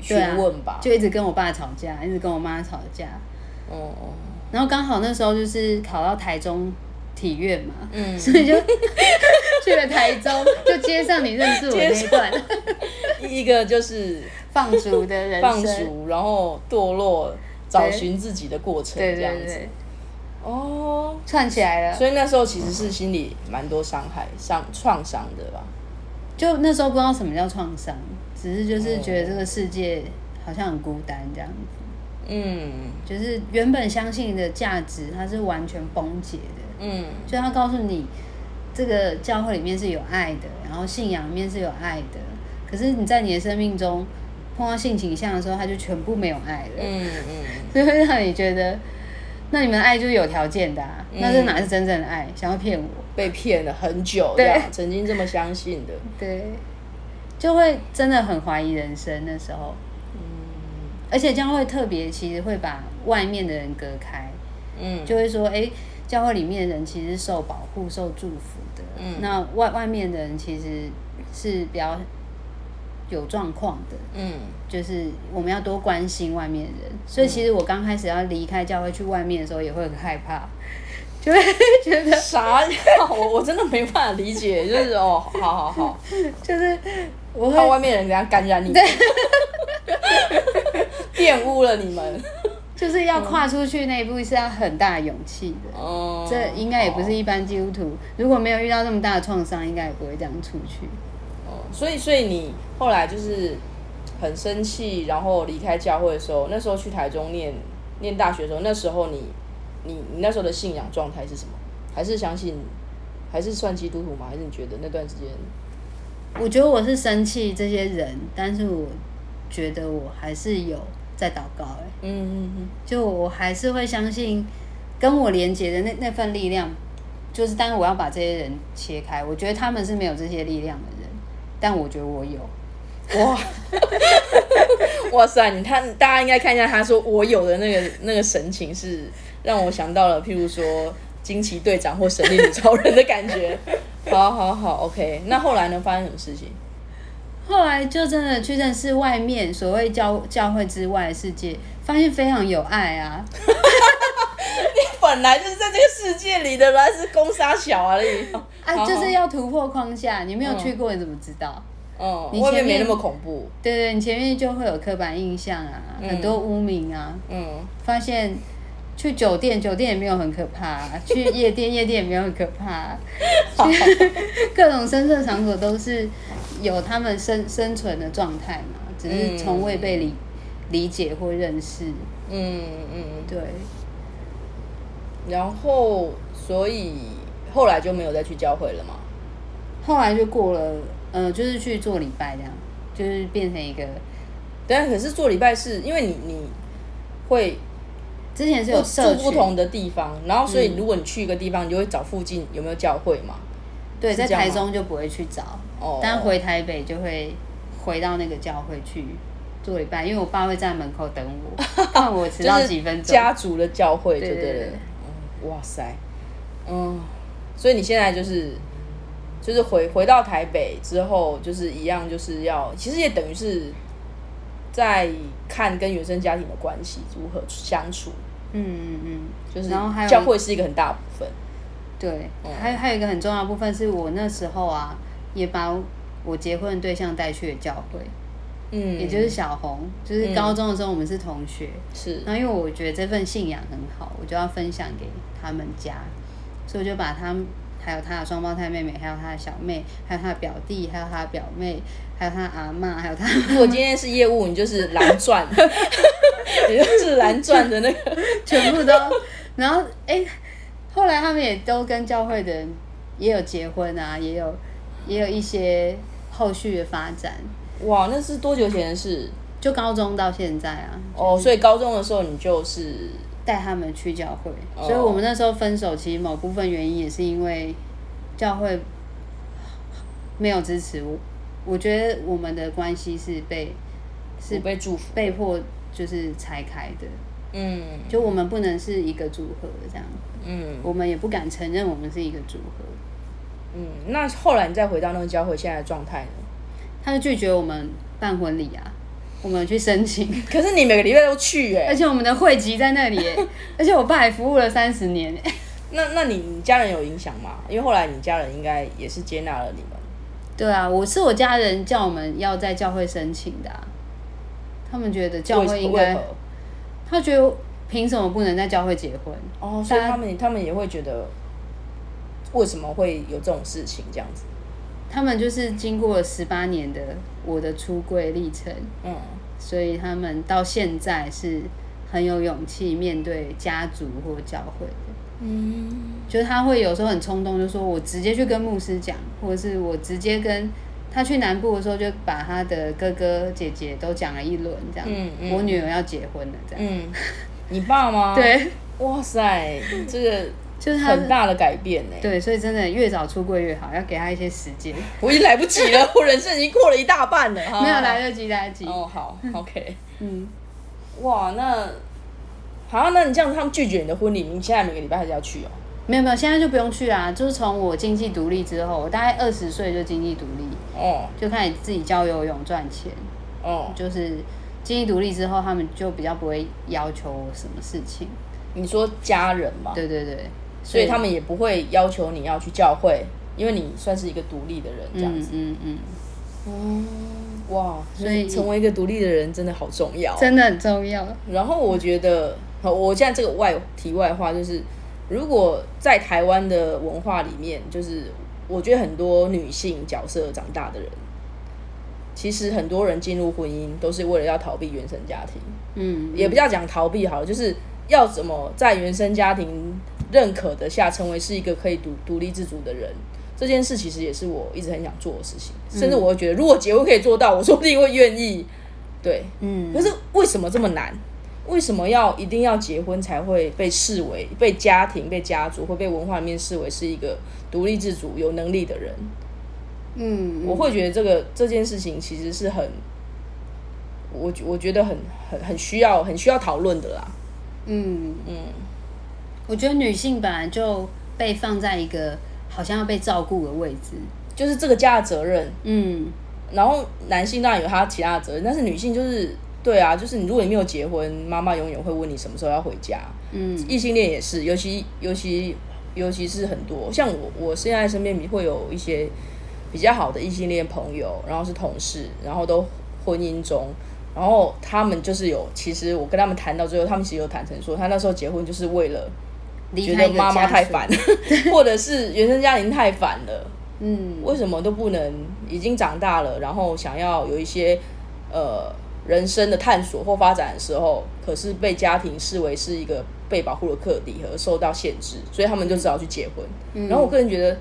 询问吧，
就一直跟我爸吵架，一直跟我妈吵架。哦哦。然后刚好那时候就是考到台中体院嘛，嗯，所以就 去了台中，就接上你认识我那一段，
一个就是
放逐的人
生，放逐，然后堕落，找寻自己的过程，这样子。
哦，串起来了。
所以那时候其实是心里蛮多伤害、伤创伤的吧？
就那时候不知道什么叫创伤。只是就是觉得这个世界好像很孤单这样子，嗯，就是原本相信的价值，它是完全崩解的，嗯，所以他告诉你，这个教会里面是有爱的，然后信仰里面是有爱的，可是你在你的生命中碰到性倾向的时候，他就全部没有爱了，嗯嗯，所 以会让你觉得，那你们爱就是有条件的，啊那这哪是真正的爱？想要骗我，
被骗了很久，对，曾经这么相信的，
对。就会真的很怀疑人生那时候，嗯，而且将会特别，其实会把外面的人隔开，嗯，就会说，哎，教会里面的人其实受保护、受祝福的，嗯，那外外面的人其实是比较有状况的，嗯，就是我们要多关心外面的人，所以其实我刚开始要离开教会去外面的时候，也会很害怕，就会觉得
啥？我我真的没办法理解，就是哦，好好好，
就是。
我怕外面人怎样感染你，玷污了你们。
就是要跨出去那一步是要很大的勇气的。哦，这应该也不是一般基督徒，如果没有遇到这么大的创伤，应该也不会这样出去。
哦，所以所以你后来就是很生气，然后离开教会的时候，那时候去台中念念大学的时候，那时候你你你那时候的信仰状态是什么？还是相信，还是算基督徒吗？还是你觉得那段时间？
我觉得我是生气这些人，但是我觉得我还是有在祷告哎，嗯嗯嗯，就我还是会相信跟我连接的那那份力量，就是当我要把这些人切开，我觉得他们是没有这些力量的人，但我觉得我有，哇，
哇塞，你看大家应该看一下他说我有的那个那个神情，是让我想到了，譬如说惊奇队长或神力女超人的感觉。好好好，OK。那后来呢？发生什么事情？
后来就真的去认识外面所谓教教会之外的世界，发现非常有爱啊！
你本来就是在这个世界里的，还是攻杀小而已。
啊，就是要突破框架。你没有去过，你怎么知道？
哦，你前面没那么恐怖。
对对，你前面就会有刻板印象啊，很多污名啊。嗯，发现。去酒店，酒店也没有很可怕；去夜店，夜店也没有很可怕。各种深色场所都是有他们生生存的状态嘛，只是从未被理理解或认识。嗯嗯，对。
然后，所以后来就没有再去教会了嘛？
后来就过了，呃，就是去做礼拜这样，就是变成一个。
但可是做礼拜是因为你你会。
之前是有
住不同的地方，然后所以如果你去一个地方，你就会找附近有没有教会嘛？
对，在台中就不会去找，哦但回台北就会回到那个教会去做礼拜，因为我爸会在门口等我，看我迟到几分钟。
家族的教会，对
对对
对对。嗯，哇塞，嗯，所以你现在就是就是回回到台北之后，就是一样就是要，其实也等于是在看跟原生家庭的关系如何相处，
嗯嗯嗯，
就是
然后还有
教会是一个很大部分。
对，还还有一个很重要的部分是我那时候啊，也把我结婚的对象带去了教会，
嗯，
也就是小红，就是高中的时候我们是同学，
是。
然后因为我觉得这份信仰很好，我就要分享给他们家，所以我就把他们还有他的双胞胎妹妹，还有他的小妹，还有他的表弟，还有他的表妹，还有他的阿嬷，还有他
如果今天是业务，你就是蓝钻，你就是蓝钻的那个。
全部都，然后哎、后来他们也都跟教会的人也有结婚啊，也有也有一些后续的发展，
哇，那是多久前的事？
就高中到现在啊，
哦，所以高中的时候你就是
带他们去教会，
哦
所以我们那时候分手，其实某部分原因也是因为教会没有支持我。我觉得我们的关系是被
是被祝福。
被迫就是拆开的，
嗯
就我们不能是一个组合这样，
嗯
我们也不敢承认我们是一个组合。
嗯，那后来你再回到那个教会现在的状态呢？
他就拒绝我们办婚礼啊，我们去申请，
可是你每个礼拜都去哎、
而且我们的会籍在那里耶，而且我爸还服务了三十年耶。
那那你你家人有影响吗？因为后来你家人应该也是接纳了你们。
对啊，我是我家人叫我们要在教会申请的啊、他们觉得教会应该，他觉得凭什么不能在教会结婚？
哦，所以他们他们也会觉得，为什么会有这种事情这样子？
他们就是经过了十八年的我的出柜历程，
嗯
所以他们到现在是很有勇气面对家族或教会的。
嗯，
就是他会有时候很冲动，就说我直接去跟牧师讲，或者是我直接跟他去南部的时候，就把他的哥哥姐姐都讲了一轮，这样。
嗯嗯
我女儿要结婚了，这样。
嗯，你爸吗？，
对，
哇塞，这个
就是
很大的改变呢。
对，所以真的越早出柜越好，要给他一些时间。
我已经来不及了，我人生已经过了一大半了。哈
没有来得及，来得及。
哦，好，OK。
嗯，
哇，那好，那你这样，他们拒绝你的婚礼，你现在每个礼拜还是要去哦？
没有没有，现在就不用去啊。就是从我经济独立之后，我大概二十岁就经济独立，
哦
就开始自己教游泳赚钱。
哦，
就是经济独立之后，他们就比较不会要求我什么事情。
你说家人嘛，
对对对，
所以他们也不会要求你要去教会，因为你算是一个独立的人，这样
嗯
子。
嗯嗯，
嗯，哇，
所以
成为一个独立的人真的好重要。
真的很重要。
然后我觉得，好我现在这个外题外话就是，如果在台湾的文化里面，就是我觉得很多女性角色长大的人，其实很多人进入婚姻都是为了要逃避原生家庭，
嗯，
也不叫讲逃避好了，就是要怎么在原生家庭认可的下，成为是一个可以独独立自主的人。这件事其实也是我一直很想做的事情，甚至我会觉得，如果结婚可以做到，我说不定会愿意。对，
嗯，
可是为什么这么难？为什么要一定要结婚才会被视为被家庭、被家族、会被文化里面视为是一个独立自主、有能力的人？
嗯，
我会觉得这个这件事情其实是很，我我觉得很很很需要很需要讨论的啦。
嗯，
嗯，
我觉得女性本来就被放在一个好像要被照顾的位置。
就是这个家的责任，
嗯，
然后男性当然有他其他的责任，但是女性就是对啊，就是你如果你没有结婚，妈妈永远会问你什么时候要回家。
嗯，
异性恋也是，尤其尤其尤其是很多。像我，我现在身边会有一些比较好的异性恋朋友，然后是同事，然后都婚姻中，然后他们就是有，其实我跟他们谈到最后，他们其实有坦诚说，他那时候结婚就是为了觉得妈妈太烦，或者是原生家庭太烦了，
嗯，
为什么都不能已经长大了，然后想要有一些呃人生的探索或发展的时候，可是被家庭视为是一个被保护的课题和受到限制，所以他们就只好去结婚。然后我个人觉得，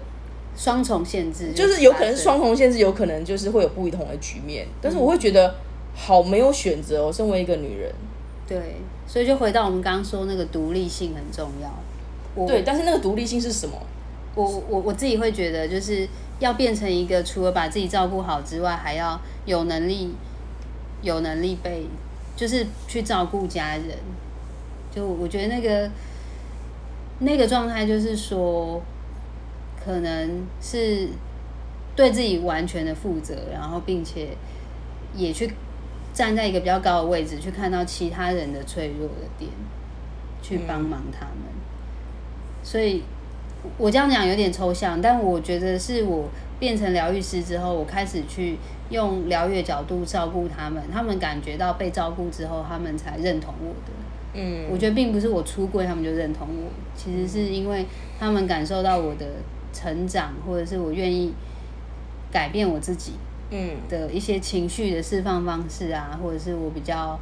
双重限制
就是有可能双重限制，有可能就是会有不同的局面，但是我会觉得好没有选择哦，身为一个女人。
对，所以就回到我们刚刚说那个独立性很重要。我
对，但是那个独立性是什么？
我我我自己会觉得，就是要变成一个除了把自己照顾好之外，还要有能力有能力被，就是去照顾家人。就我觉得那个那个状态，就是说，可能是对自己完全的负责，然后并且也去站在一个比较高的位置，去看到其他人的脆弱的点，去帮忙他们。所以，我这样讲有点抽象，但我觉得是我变成疗愈师之后，我开始去用疗愈的角度照顾他们，他们感觉到被照顾之后，他们才认同我的。嗯，我觉得并不是我出柜他们就认同我，其实是因为他们感受到我的成长，或者是我愿意改变我自己，嗯的一些情绪的释放方式啊，或者是我比较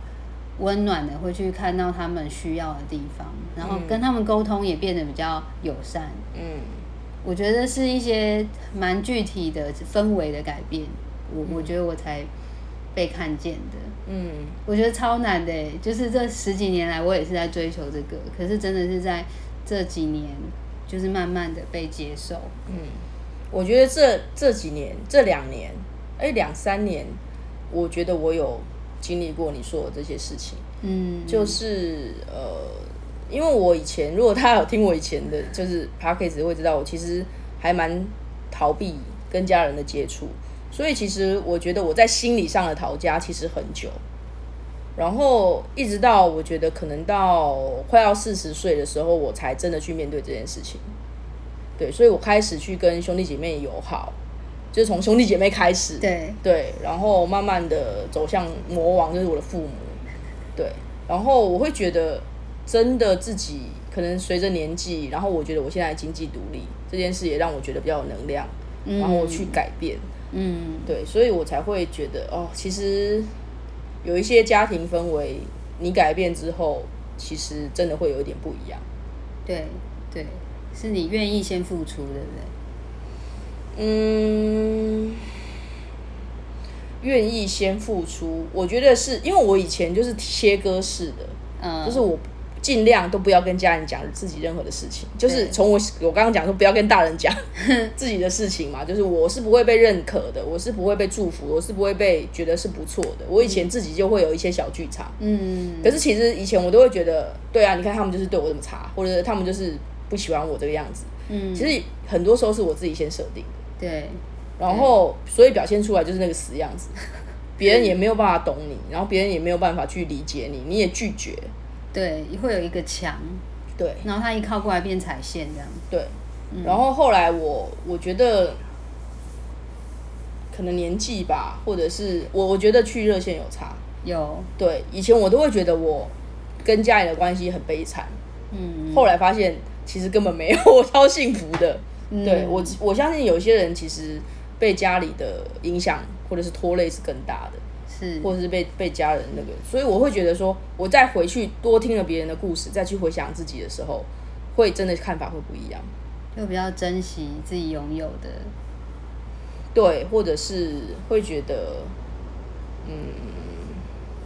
温暖的会去看到他们需要的地方，然后跟他们沟通也变得比较友善。嗯，我觉得是一些蛮具体的氛围的改变，我我觉得我才被看见的。嗯，我觉得超难的，就是这十几年来，我也是在追求这个，可是真的是在这几年，就是慢慢的被接受。
嗯，我觉得这这几年，这两年，哎，两三年，我觉得我有经历过你说的这些事情。嗯，就是呃，因为我以前，如果他有听我以前的，就是 p a c k a g e 会知道，我其实还蛮逃避跟家人的接触。所以其实我觉得我在心理上的逃家其实很久，然后一直到我觉得可能到快要四十岁的时候，我才真的去面对这件事情。对，所以我开始去跟兄弟姐妹友好，就是从兄弟姐妹开始，
对
对，然后慢慢的走向魔王，就是我的父母。对，然后我会觉得真的自己可能随着年纪，然后我觉得我现在经济独立这件事也让我觉得比较有能量，然后去改变。嗯，对，所以我才会觉得哦，其实有一些家庭氛围，你改变之后，其实真的会有一点不一样。
对对，是你愿意先付出，对不对？
嗯，愿意先付出，我觉得是因为我以前就是切割式的，嗯，就是我。尽量都不要跟家人讲自己任何的事情，就是从我我刚刚讲说不要跟大人讲 自己的事情嘛，就是我是不会被认可的，我是不会被祝福，我是不会被觉得是不错的。我以前自己就会有一些小剧场，嗯，可是其实以前我都会觉得，对啊，你看他们就是对我这么差，或者他们就是不喜欢我这个样子，嗯，其实很多时候是我自己先设定
的，对，
然后所以表现出来就是那个死样子，别人也没有办法懂你，然后别人也没有办法去理解你，你也拒绝。
对，会有一个墙，
对，
然后他一靠过来变彩线这样。
对，然后后来我我觉得可能年纪吧，或者是我我觉得去热线有差，
有。
对，以前我都会觉得我跟家里的关系很悲惨，嗯，后来发现其实根本没有，我超幸福的。对我我相信有些人其实被家里的影响或者是拖累是更大的。
是，
或者是被被家人那个，所以我会觉得说，我再回去多听了别人的故事，再去回想自己的时候，会真的看法会不一样，
就比较珍惜自己拥有的，
对，或者是会觉得，嗯，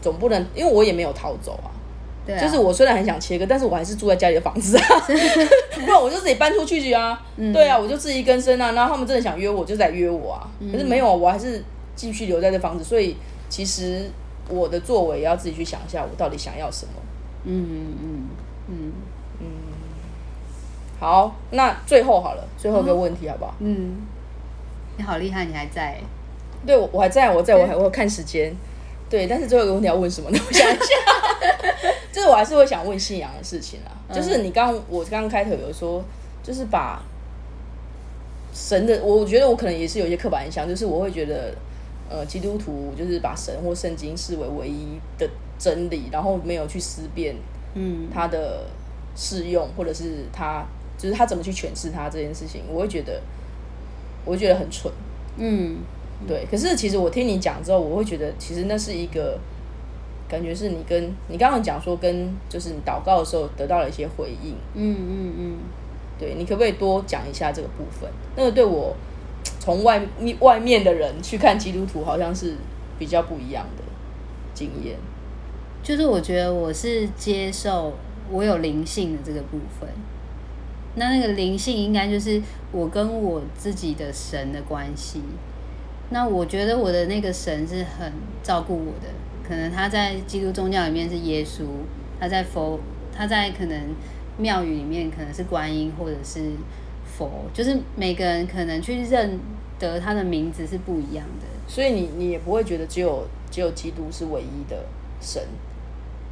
总不能，因为我也没有逃走啊，
对，
就是我虽然很想切割，但是我还是住在家里的房子啊，不然我就自己搬出去去啊，对啊，我就自力更生啊，然后他们真的想约我，就在约我啊，可是没有，我还是继续留在这房子，所以。其实我的作为要自己去想一下，我到底想要什么。嗯嗯嗯嗯好，那最后好了，最后一个问题好不好？嗯，
你好厉害，你还在？
对，我我还在，我在我还会看时间。对，但是最后一个问题要问什么呢？我想一下，就是我还是会想问信仰的事情啊。就是你刚我刚刚开头有说，就是把神的，我觉得我可能也是有一些刻板印象，就是我会觉得。呃，基督徒就是把神或圣经视为唯一的真理，然后没有去思辨，嗯，它的适用，或者是他就是他怎么去诠释它这件事情，我会觉得，我会觉得很蠢，嗯，对。可是其实我听你讲之后，我会觉得其实那是一个感觉，是你跟你刚刚讲说跟就是你祷告的时候得到了一些回应，嗯嗯嗯，对你可不可以多讲一下这个部分？那个对我。从外面外面的人去看基督徒，好像是比较不一样的经验。
就是我觉得我是接受我有灵性的这个部分。那那个灵性应该就是我跟我自己的神的关系。那我觉得我的那个神是很照顾我的，可能他在基督宗教里面是耶稣，他在佛，他在可能庙宇里面可能是观音或者是佛，就是每个人可能去认得他的名字是不一样的。
所以你你也不会觉得只有只有基督是唯一的神。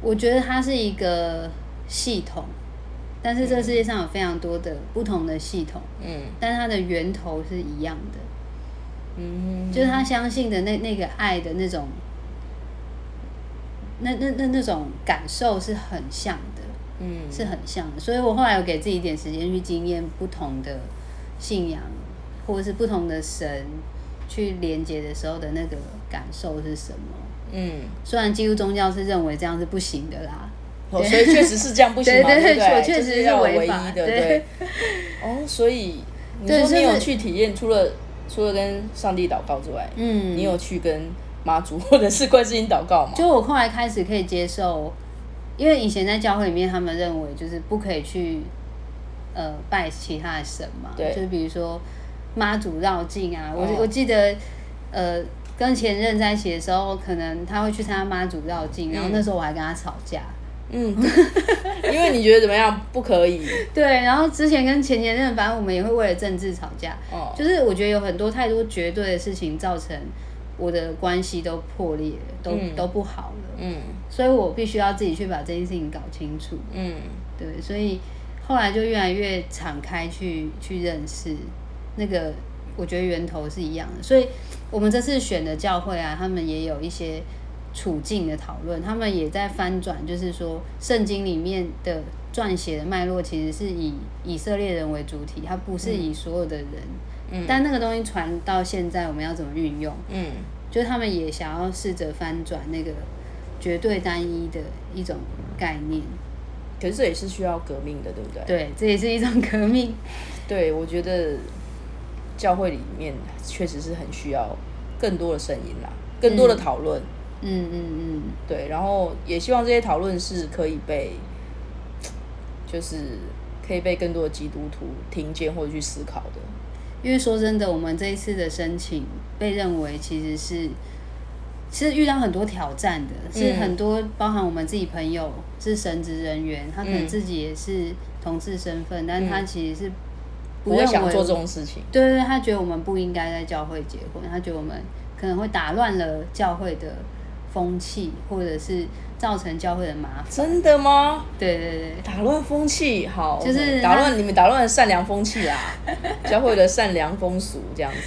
我觉得它是一个系统，但是这世界上有非常多的不同的系统，嗯，但它的源头是一样的，嗯，就是他相信的那那个爱的那种，那那那那种感受是很像的，嗯，是很像的。所以我后来有给自己一点时间去经验不同的信仰，或者是不同的神。去连接的时候的那个感受是什么？嗯，虽然基督宗教是认为这样是不行的啦，
哦，所以确实是这样不行嘛，对对？确实是
唯
一的，对。哦，所以你说你有去体验，除了除了跟上帝祷告之外，嗯，你有去跟妈祖 或者是观世音祷告吗？
就我后来开始可以接受，因为以前在教会里面，他们认为就是不可以去呃拜其他的神嘛，对，就比如说。妈祖绕境啊，我我记得，呃，跟前任在一起的时候，可能他会去参加妈祖绕境，然后那时候我还跟他吵架。
嗯，因为你觉得怎么样？不可以。
对，然后之前跟前前任，反正我们也会为了政治吵架。哦。就是我觉得有很多太多绝对的事情，造成我的关系都破裂，都都不好了。嗯。所以我必须要自己去把这件事情搞清楚。嗯。对，所以后来就越来越敞开去去认识。那个我觉得源头是一样的，所以我们这次选的教会啊，他们也有一些处境的讨论，他们也在翻转，就是说圣经里面的撰写的脉络其实是以以色列人为主体，它不是以所有的人。嗯。但那个东西传到现在，我们要怎么运用？嗯。就是他们也想要试着翻转那个绝对单一的一种概念，
可是这也是需要革命的，对不对？
对，这也是一种革命。
对，我觉得。教会里面确实是很需要更多的声音啦，更多的讨论。嗯嗯嗯嗯，对，然后也希望这些讨论是可以被，就是可以被更多的基督徒听见或者去思考的。
因为说真的，我们这一次的申请被认为其实是，其实遇到很多挑战的，是很多包含我们自己朋友是神职人员，他可能自己也是同志身份，但他其实是。
不会想做这种事情。
对对，他觉得我们不应该在教会结婚，他觉得我们可能会打乱了教会的风气，或者是造成教会的麻烦。
真的吗？
对对对，
打乱风气，好，就是打乱你们打乱善良风气啊，教会的善良风俗这样子。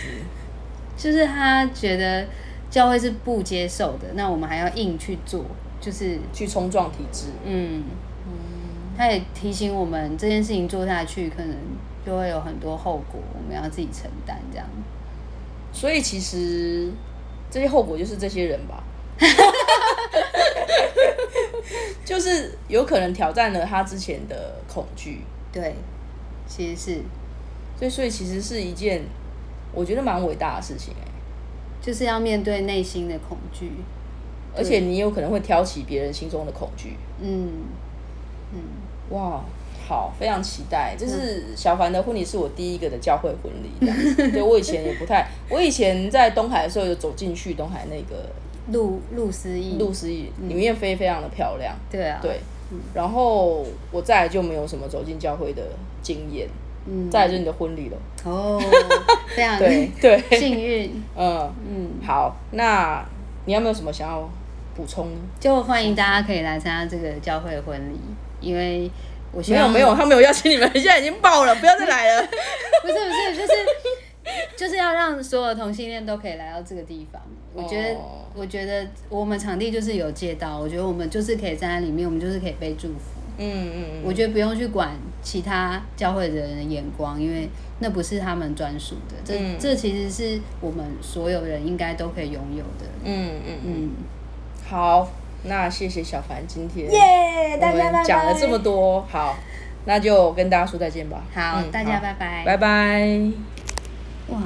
就是他觉得教会是不接受的，那我们还要硬去做，就是
去冲撞体制。嗯
嗯，他也提醒我们这件事情做下去可能。就会有很多后果，我们要自己承担这样。
所以其实这些后果就是这些人吧，就是有可能挑战了他之前的恐惧。
对，其实是，
所以所以其实是一件我觉得蛮伟大的事情哎，
就是要面对内心的恐惧，
而且你有可能会挑起别人心中的恐惧。嗯嗯，哇。好，非常期待。这是小凡的婚礼，是我第一个的教会婚礼。对，我以前也不太，我以前在东海的时候有走进去东海那个
路路思义，
路思义里面非非常的漂亮。
对啊，
对。然后我再来就没有什么走进教会的经验。嗯，再来就是你的婚礼了。
哦，非常
对对
幸运。嗯
嗯，好，那你有没有什么想要补充？
就欢迎大家可以来参加这个教会婚礼，因为我。
没有没有，他没有邀请你们，现在已经爆了，不要再来了。
不是不是，就是就是要让所有同性恋都可以来到这个地方。我觉得我觉得我们场地就是有借到，我觉得我们就是可以站在里面，我们就是可以被祝福。嗯嗯嗯。我觉得不用去管其他教会的人的眼光，因为那不是他们专属的。这这其实是我们所有人应该都可以拥有的。嗯嗯
嗯。好。那谢谢小凡今天，耶！大家讲了这么多，好，那就跟大家说再见吧。
好，大家拜拜，
拜拜。哇。